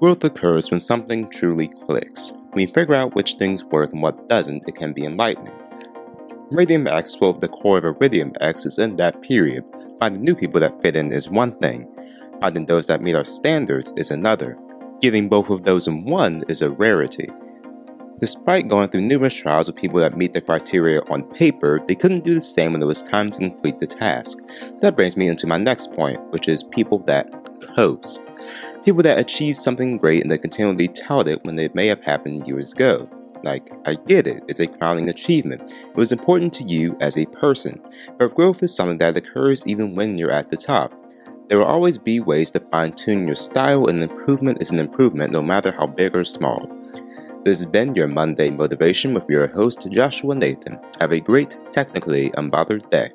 Growth occurs when something truly clicks. When you figure out which things work and what doesn't, it can be enlightening. Radium X, well, the core of Iridium X is in that period. Finding new people that fit in is one thing, finding those that meet our standards is another. Getting both of those in one is a rarity. Despite going through numerous trials with people that meet the criteria on paper, they couldn't do the same when it was time to complete the task. That brings me into my next point, which is people that coast. People that achieve something great and they continually tout it when it may have happened years ago. Like, I get it, it's a crowning achievement. It was important to you as a person. But growth is something that occurs even when you're at the top. There will always be ways to fine tune your style, and improvement is an improvement no matter how big or small. This has been your Monday Motivation with your host, Joshua Nathan. Have a great, technically unbothered day.